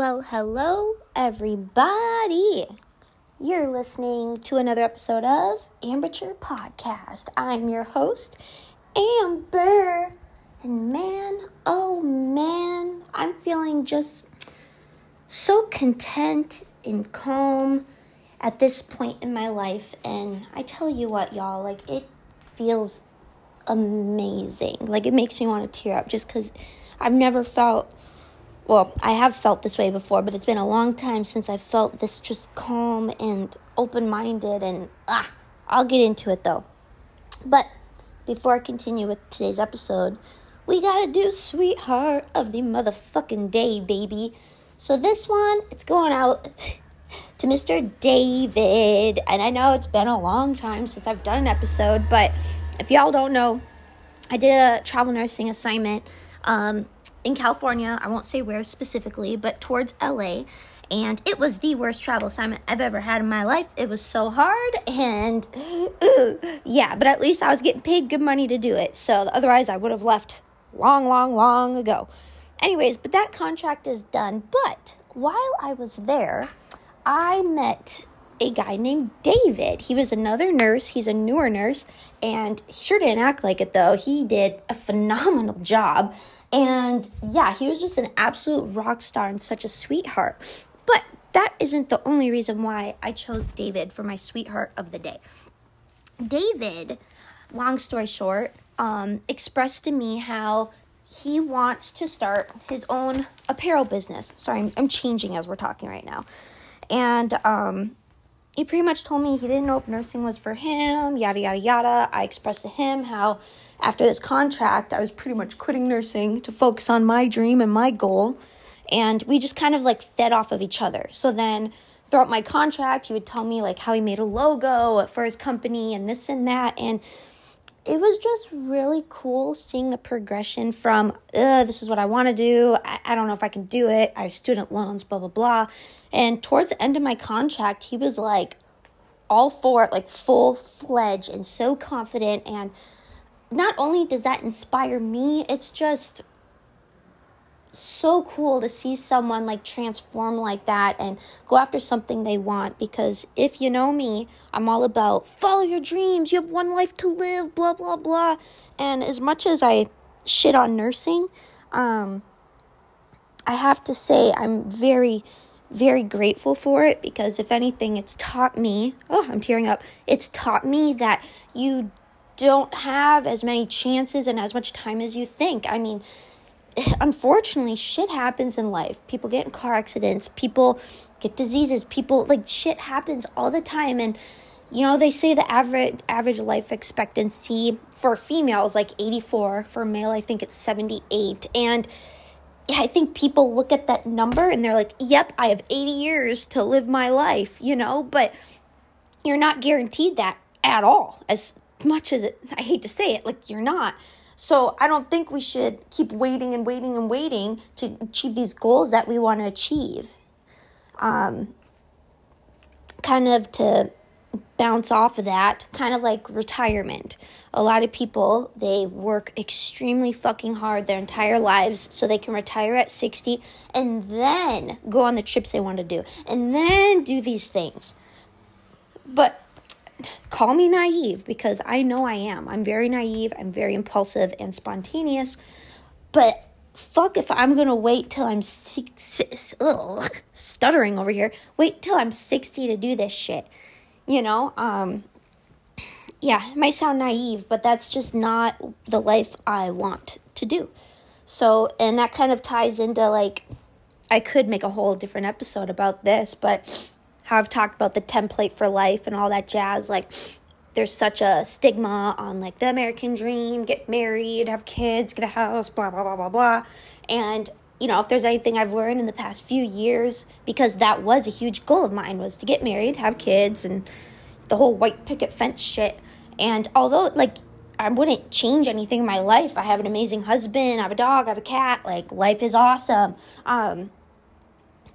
Well, hello, everybody. You're listening to another episode of Amateur Podcast. I'm your host, Amber. And man, oh man, I'm feeling just so content and calm at this point in my life. And I tell you what, y'all, like it feels amazing. Like it makes me want to tear up just because I've never felt well, I have felt this way before, but it's been a long time since I felt this just calm and open minded. And ah, I'll get into it though. But before I continue with today's episode, we gotta do Sweetheart of the Motherfucking Day, baby. So this one, it's going out to Mr. David. And I know it's been a long time since I've done an episode, but if y'all don't know, I did a travel nursing assignment. Um, in California. I won't say where specifically, but towards LA. And it was the worst travel assignment I've ever had in my life. It was so hard, and yeah, but at least I was getting paid good money to do it. So otherwise, I would have left long, long, long ago. Anyways, but that contract is done. But while I was there, I met a guy named David. He was another nurse. He's a newer nurse, and he sure didn't act like it though. He did a phenomenal job. And yeah, he was just an absolute rock star and such a sweetheart. But that isn't the only reason why I chose David for my sweetheart of the day. David, long story short, um, expressed to me how he wants to start his own apparel business. Sorry, I'm, I'm changing as we're talking right now. And um, he pretty much told me he didn't know if nursing was for him, yada, yada, yada. I expressed to him how after this contract, I was pretty much quitting nursing to focus on my dream and my goal. And we just kind of like fed off of each other. So then throughout my contract, he would tell me like how he made a logo for his company and this and that. And it was just really cool seeing the progression from, this is what I want to do. I, I don't know if I can do it. I have student loans, blah, blah, blah. And towards the end of my contract, he was like all for it, like full fledged and so confident. And not only does that inspire me, it's just so cool to see someone like transform like that and go after something they want because if you know me, I'm all about follow your dreams, you have one life to live, blah blah blah. And as much as I shit on nursing, um I have to say I'm very very grateful for it because if anything it's taught me, oh, I'm tearing up. It's taught me that you don't have as many chances and as much time as you think. I mean, unfortunately, shit happens in life. People get in car accidents, people get diseases, people like shit happens all the time and you know, they say the average average life expectancy for females like 84, for male I think it's 78 and I think people look at that number and they're like, "Yep, I have 80 years to live my life," you know, but you're not guaranteed that at all as much as it, I hate to say it, like you're not. So I don't think we should keep waiting and waiting and waiting to achieve these goals that we want to achieve. Um, kind of to bounce off of that, kind of like retirement. A lot of people, they work extremely fucking hard their entire lives so they can retire at 60 and then go on the trips they want to do and then do these things. But call me naive because I know I am. I'm very naive, I'm very impulsive and spontaneous. But fuck if I'm gonna wait till I'm six, ugh, stuttering over here. Wait till I'm 60 to do this shit. You know, um, yeah, it might sound naive, but that's just not the life I want to do. So, and that kind of ties into like, I could make a whole different episode about this, but how I've talked about the template for life and all that jazz. Like, there's such a stigma on like the American dream, get married, have kids, get a house, blah, blah, blah, blah, blah. And, you know, if there's anything I've learned in the past few years, because that was a huge goal of mine, was to get married, have kids, and the whole white picket fence shit. And although, like, I wouldn't change anything in my life. I have an amazing husband, I have a dog, I have a cat. Like, life is awesome. Um,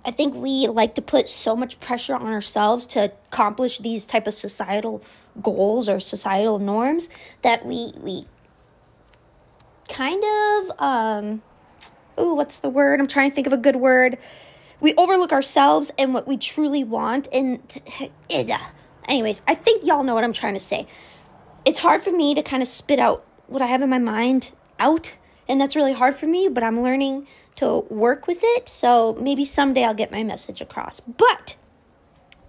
I think we like to put so much pressure on ourselves to accomplish these type of societal goals or societal norms that we we kind of um ooh what's the word I'm trying to think of a good word we overlook ourselves and what we truly want. And anyways, I think y'all know what I'm trying to say. It's hard for me to kind of spit out what I have in my mind out, and that's really hard for me, but I'm learning to work with it. So maybe someday I'll get my message across. But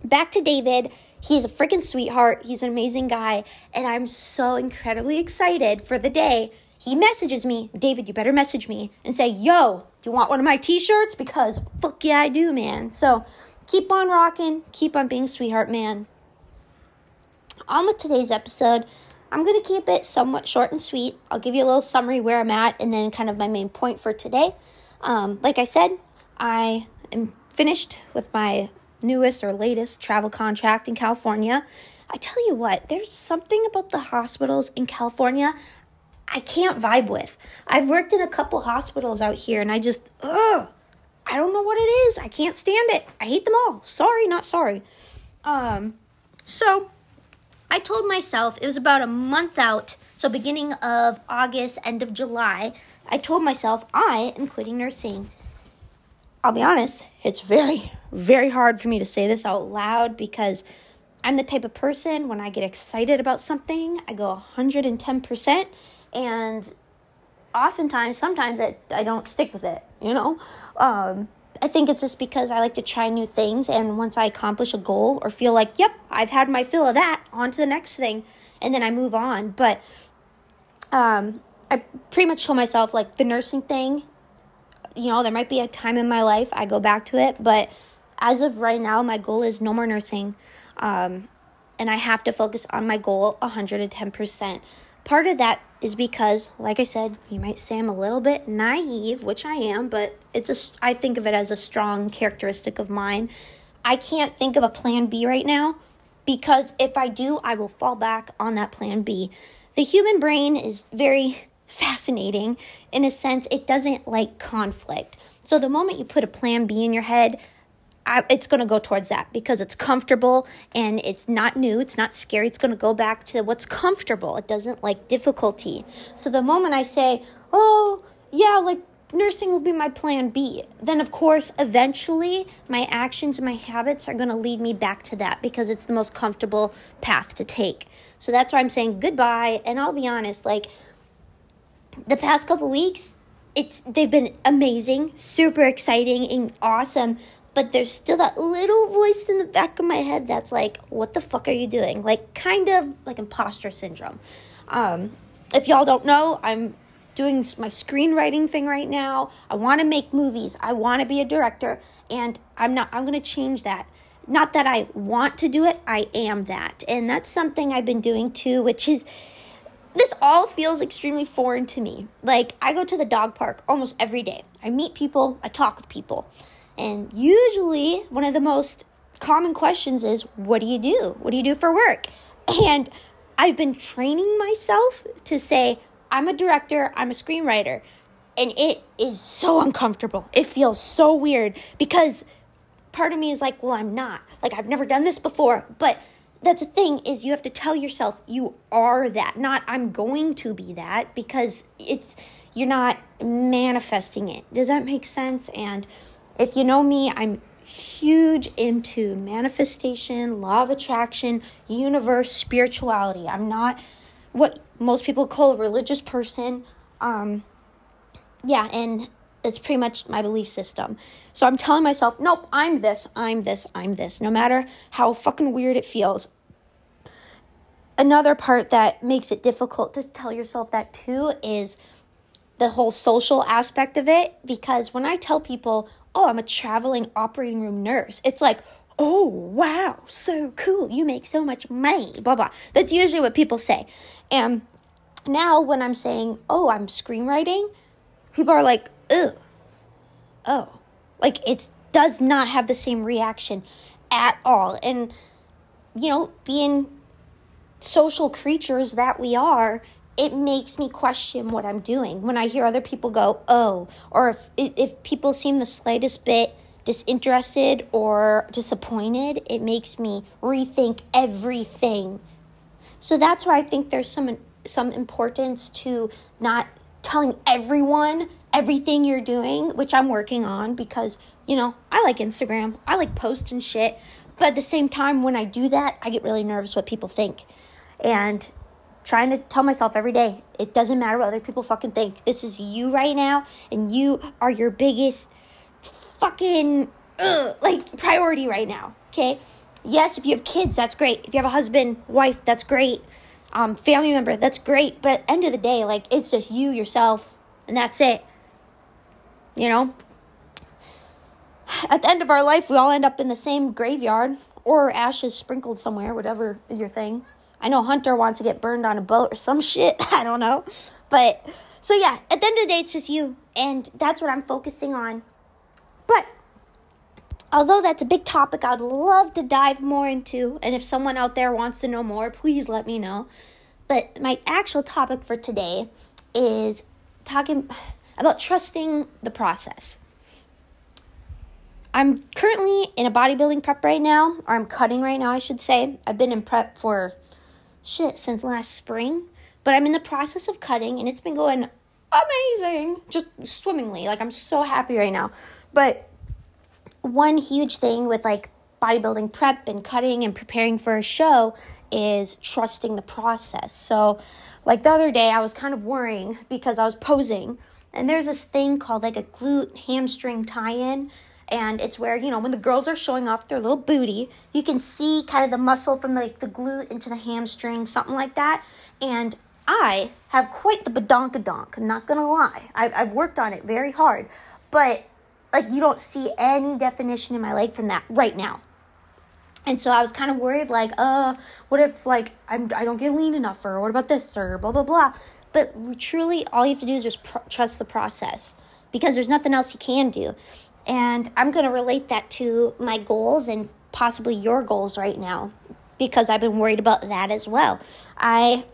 back to David. He's a freaking sweetheart. He's an amazing guy. And I'm so incredibly excited for the day he messages me, David, you better message me and say, yo, do you want one of my t shirts? Because fuck yeah, I do, man. So keep on rocking, keep on being sweetheart, man. On with today's episode, I'm going to keep it somewhat short and sweet. I'll give you a little summary where I'm at and then kind of my main point for today. Um, like I said, I am finished with my newest or latest travel contract in California. I tell you what, there's something about the hospitals in California I can't vibe with. I've worked in a couple hospitals out here and I just, ugh, I don't know what it is. I can't stand it. I hate them all. Sorry, not sorry. Um, so I told myself it was about a month out, so beginning of August, end of July, I told myself I am quitting nursing. I'll be honest, it's very, very hard for me to say this out loud because I'm the type of person when I get excited about something, I go 110%, and oftentimes, sometimes I, I don't stick with it, you know? Um, I think it's just because I like to try new things, and once I accomplish a goal or feel like, yep, I've had my fill of that, on to the next thing, and then I move on. But um, I pretty much told myself, like, the nursing thing, you know, there might be a time in my life I go back to it, but as of right now, my goal is no more nursing. Um, and I have to focus on my goal 110%. Part of that is because, like I said, you might say I'm a little bit naive, which I am, but it's a, I think of it as a strong characteristic of mine. I can't think of a plan B right now because if I do, I will fall back on that plan B. The human brain is very fascinating in a sense, it doesn't like conflict. So the moment you put a plan B in your head, I, it's going to go towards that because it's comfortable and it's not new. It's not scary. It's going to go back to what's comfortable. It doesn't like difficulty. So the moment I say, oh, yeah, like nursing will be my plan B, then of course, eventually my actions and my habits are going to lead me back to that because it's the most comfortable path to take. So that's why I'm saying goodbye. And I'll be honest, like the past couple weeks, it's they've been amazing, super exciting and awesome but there's still that little voice in the back of my head that's like, what the fuck are you doing? Like, kind of like imposter syndrome. Um, if y'all don't know, I'm doing my screenwriting thing right now. I want to make movies. I want to be a director, and I'm not, I'm going to change that. Not that I want to do it, I am that. And that's something I've been doing too, which is this all feels extremely foreign to me. Like, I go to the dog park almost every day. I meet people, I talk with people. And usually, one of the most common questions is, What do you do? What do you do for work? And I've been training myself to say, I'm a director, I'm a screenwriter. And it is so uncomfortable. It feels so weird because part of me is like, Well, I'm not. Like, I've never done this before. But that's the thing is you have to tell yourself you are that not i'm going to be that because it's you're not manifesting it does that make sense and if you know me, I'm huge into manifestation, law of attraction, universe, spirituality. I'm not what most people call a religious person. Um, yeah, and it's pretty much my belief system. So I'm telling myself, nope, I'm this, I'm this, I'm this, no matter how fucking weird it feels. Another part that makes it difficult to tell yourself that too is the whole social aspect of it because when I tell people, oh, I'm a traveling operating room nurse. It's like, oh, wow, so cool. You make so much money, blah, blah. That's usually what people say. And now when I'm saying, oh, I'm screenwriting, people are like, ugh, oh. Like it does not have the same reaction at all. And, you know, being social creatures that we are, it makes me question what I'm doing when I hear other people go, oh, or if, if people seem the slightest bit disinterested or disappointed, it makes me rethink everything. So that's why I think there's some some importance to not telling everyone everything you're doing, which I'm working on because You know, I like Instagram. I like posting shit. But at the same time, when I do that, I get really nervous what people think. And trying to tell myself every day, it doesn't matter what other people fucking think. This is you right now, and you are your biggest fucking ugh, like priority right now. Okay? Yes, if you have kids, that's great. If you have a husband, wife, that's great. Um, family member, that's great. But at the end of the day, like it's just you, yourself, and that's it. You know? At the end of our life, we all end up in the same graveyard or ashes sprinkled somewhere, whatever is your thing. I know Hunter wants to get burned on a boat or some shit. I don't know. But so yeah, at the end of the day, it's just you. And that's what I'm focusing on. But although that's a big topic I'd love to dive more into, and if someone out there wants to know more, please let me know. But my actual topic for today is talking about trusting the process. I'm currently in a bodybuilding prep right now, or I'm cutting right now, I should say. I've been in prep for shit since last spring, but I'm in the process of cutting and it's been going amazing, just swimmingly. Like, I'm so happy right now. But one huge thing with like bodybuilding prep and cutting and preparing for a show is trusting the process. So, like the other day, I was kind of worrying because I was posing, and there's this thing called like a glute hamstring tie in. And it's where, you know, when the girls are showing off their little booty, you can see kind of the muscle from like the glute into the hamstring, something like that. And I have quite the badonkadonk, not gonna lie. I've, I've worked on it very hard. But like you don't see any definition in my leg from that right now. And so I was kind of worried, like, uh, what if like I'm I don't get lean enough, or what about this, or blah blah blah. But truly, all you have to do is just pr- trust the process because there's nothing else you can do. And I'm going to relate that to my goals and possibly your goals right now because I've been worried about that as well. I,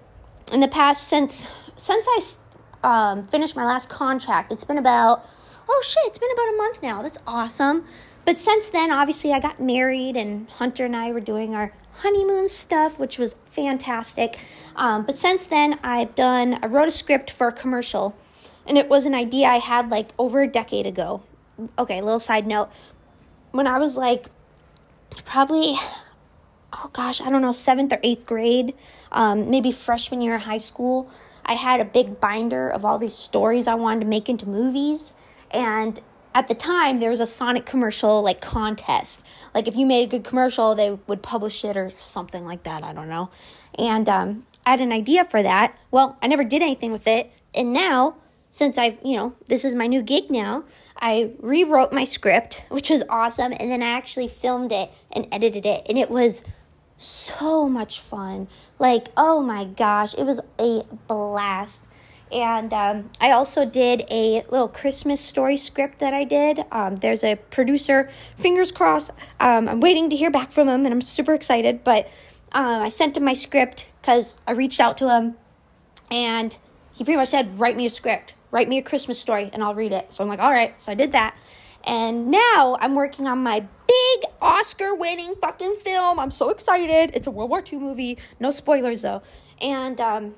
in the past, since since I um, finished my last contract, it's been about oh shit, it's been about a month now. That's awesome. But since then, obviously, I got married, and Hunter and I were doing our honeymoon stuff, which was fantastic. Um, but since then, I've done, I wrote a script for a commercial, and it was an idea I had like over a decade ago. Okay, little side note. When I was like probably, oh gosh, I don't know, seventh or eighth grade, um, maybe freshman year of high school, I had a big binder of all these stories I wanted to make into movies. And at the time there was a Sonic commercial like contest. Like if you made a good commercial, they would publish it or something like that. I don't know. And um, I had an idea for that. Well, I never did anything with it, and now since I've you know this is my new gig now, I rewrote my script, which was awesome, and then I actually filmed it and edited it, and it was so much fun. Like oh my gosh, it was a blast. And um, I also did a little Christmas story script that I did. Um, there's a producer, fingers crossed. Um, I'm waiting to hear back from him, and I'm super excited. But uh, I sent him my script because I reached out to him, and he pretty much said, "Write me a script, write me a Christmas story, and I'll read it." So I'm like, "All right." So I did that, and now I'm working on my big Oscar-winning fucking film. I'm so excited! It's a World War II movie. No spoilers though, and um,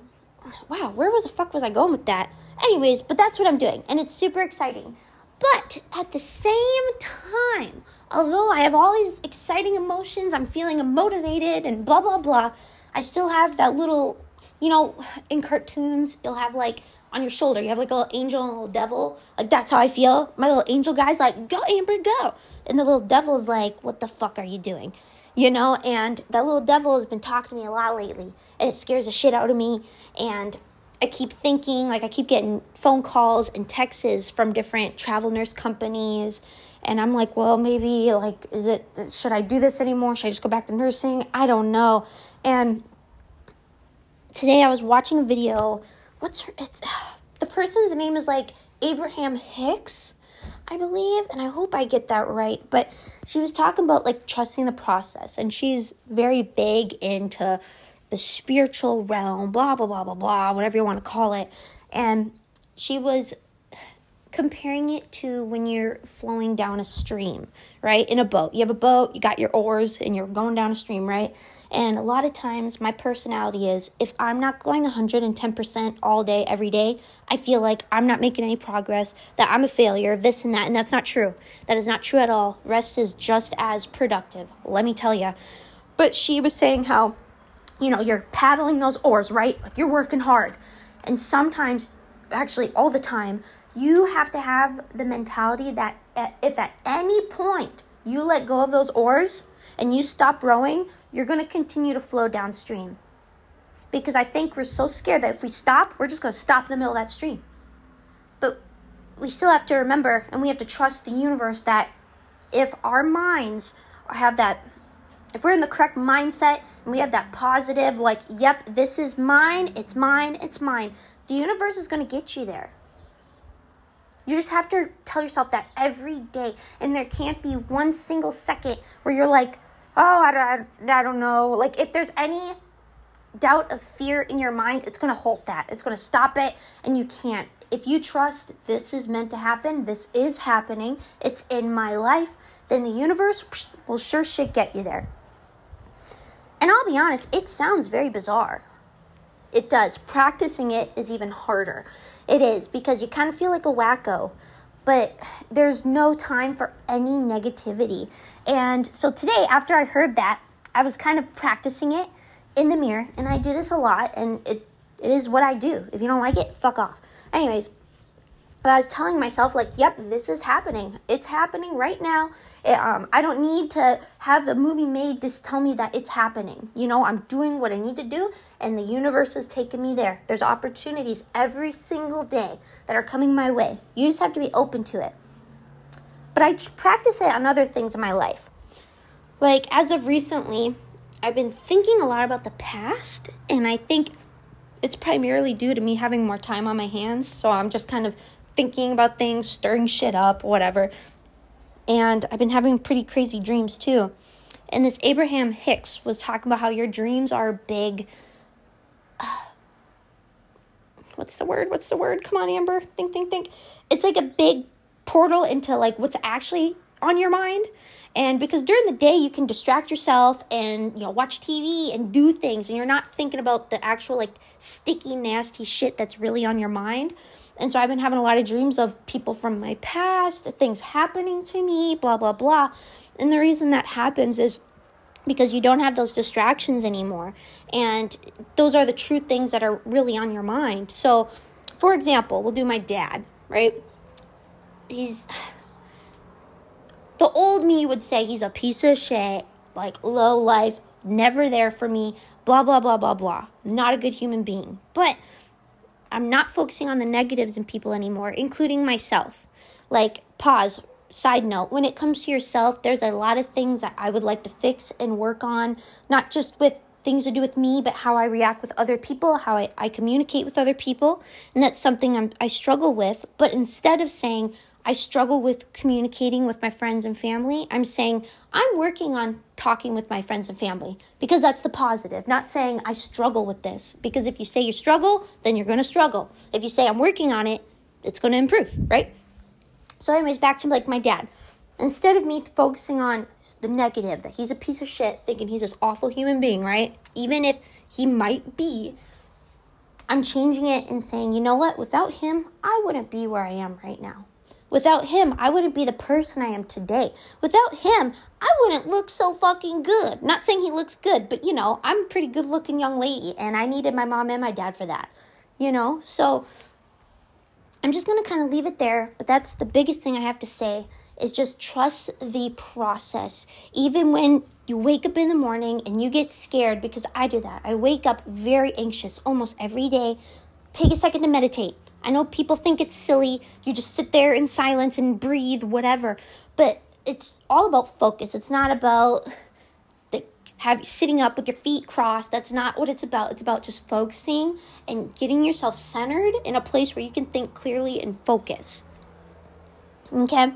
wow, where was the fuck was I going with that? Anyways, but that's what I'm doing, and it's super exciting. But at the same time, although I have all these exciting emotions, I'm feeling motivated and blah blah blah, I still have that little, you know, in cartoons, you'll have like on your shoulder, you have like a little angel and a little devil. Like that's how I feel. My little angel guy's like, go Amber, go. And the little devil's like, what the fuck are you doing? you know, and that little devil has been talking to me a lot lately, and it scares the shit out of me. And I keep thinking, like, I keep getting phone calls and texts from different travel nurse companies, and I'm like, well, maybe, like, is it, should I do this anymore? Should I just go back to nursing? I don't know. And today I was watching a video. What's her, it's, the person's name is like Abraham Hicks I believe, and I hope I get that right. But she was talking about like trusting the process, and she's very big into the spiritual realm, blah, blah, blah, blah, blah, whatever you want to call it. And she was comparing it to when you're flowing down a stream, right? In a boat. You have a boat, you got your oars, and you're going down a stream, right? And a lot of times, my personality is if I'm not going 110% all day, every day, I feel like I'm not making any progress, that I'm a failure, this and that. And that's not true. That is not true at all. Rest is just as productive, let me tell you. But she was saying how, you know, you're paddling those oars, right? Like you're working hard. And sometimes, actually, all the time, you have to have the mentality that eh, if at any point you let go of those oars and you stop rowing, you're going to continue to flow downstream. Because I think we're so scared that if we stop, we're just going to stop in the middle of that stream. But we still have to remember and we have to trust the universe that if our minds have that, if we're in the correct mindset and we have that positive, like, yep, this is mine, it's mine, it's mine, the universe is going to get you there. You just have to tell yourself that every day. And there can't be one single second where you're like, oh, I don't, I don't know. Like, if there's any doubt of fear in your mind, it's going to halt that. It's going to stop it, and you can't. If you trust this is meant to happen, this is happening, it's in my life, then the universe will sure shit get you there. And I'll be honest, it sounds very bizarre. It does. Practicing it is even harder. It is because you kind of feel like a wacko, but there's no time for any negativity. And so today, after I heard that, I was kind of practicing it in the mirror, and I do this a lot, and it, it is what I do. If you don't like it, fuck off. Anyways, but I was telling myself, like, yep, this is happening. It's happening right now. It, um, I don't need to have the movie made to tell me that it's happening. You know, I'm doing what I need to do, and the universe is taking me there. There's opportunities every single day that are coming my way. You just have to be open to it. But I practice it on other things in my life. Like, as of recently, I've been thinking a lot about the past, and I think it's primarily due to me having more time on my hands. So I'm just kind of thinking about things, stirring shit up, whatever. And I've been having pretty crazy dreams too. And this Abraham Hicks was talking about how your dreams are big. what's the word? What's the word? Come on, Amber. Think, think, think. It's like a big portal into like what's actually on your mind. And because during the day you can distract yourself and you know watch TV and do things and you're not thinking about the actual like sticky nasty shit that's really on your mind. And so I've been having a lot of dreams of people from my past, things happening to me, blah, blah, blah. And the reason that happens is because you don't have those distractions anymore. And those are the true things that are really on your mind. So, for example, we'll do my dad, right? He's. The old me would say he's a piece of shit, like low life, never there for me, blah, blah, blah, blah, blah. Not a good human being. But I'm not focusing on the negatives in people anymore, including myself. Like, pause. Side note, when it comes to yourself, there's a lot of things that I would like to fix and work on, not just with things to do with me, but how I react with other people, how I, I communicate with other people. And that's something I'm, I struggle with. But instead of saying, I struggle with communicating with my friends and family. I'm saying I'm working on talking with my friends and family because that's the positive, not saying I struggle with this. Because if you say you struggle, then you're going to struggle. If you say I'm working on it, it's going to improve, right? So, anyways, back to like my dad. Instead of me focusing on the negative, that he's a piece of shit, thinking he's this awful human being, right? Even if he might be, I'm changing it and saying, you know what? Without him, I wouldn't be where I am right now. Without him, I wouldn't be the person I am today. Without him, I wouldn't look so fucking good. Not saying he looks good, but you know, I'm a pretty good looking young lady, and I needed my mom and my dad for that. You know? So I'm just gonna kind of leave it there, but that's the biggest thing I have to say is just trust the process. Even when you wake up in the morning and you get scared, because I do that. I wake up very anxious almost every day. Take a second to meditate I know people think it's silly. You just sit there in silence and breathe, whatever. But it's all about focus. It's not about the have sitting up with your feet crossed. That's not what it's about. It's about just focusing and getting yourself centered in a place where you can think clearly and focus. Okay?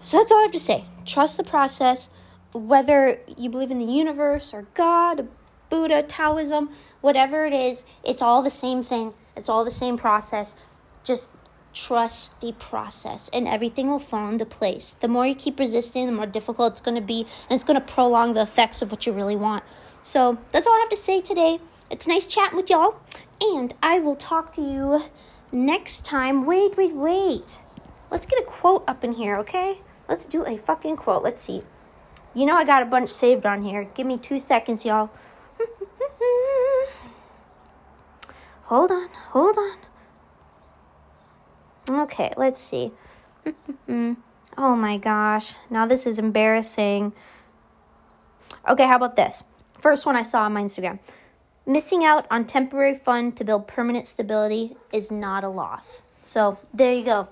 So that's all I have to say. Trust the process. Whether you believe in the universe or God, Buddha, Taoism, whatever it is, it's all the same thing. It's all the same process. Just trust the process and everything will fall into place. The more you keep resisting, the more difficult it's going to be, and it's going to prolong the effects of what you really want. So that's all I have to say today. It's nice chatting with y'all, and I will talk to you next time. Wait, wait, wait. Let's get a quote up in here, okay? Let's do a fucking quote. Let's see. You know I got a bunch saved on here. Give me two seconds, y'all. Hold on, hold on. Okay, let's see. oh my gosh. Now this is embarrassing. Okay, how about this? First one I saw on my Instagram. Missing out on temporary fun to build permanent stability is not a loss. So there you go.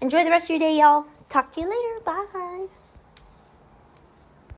Enjoy the rest of your day, y'all. Talk to you later. Bye.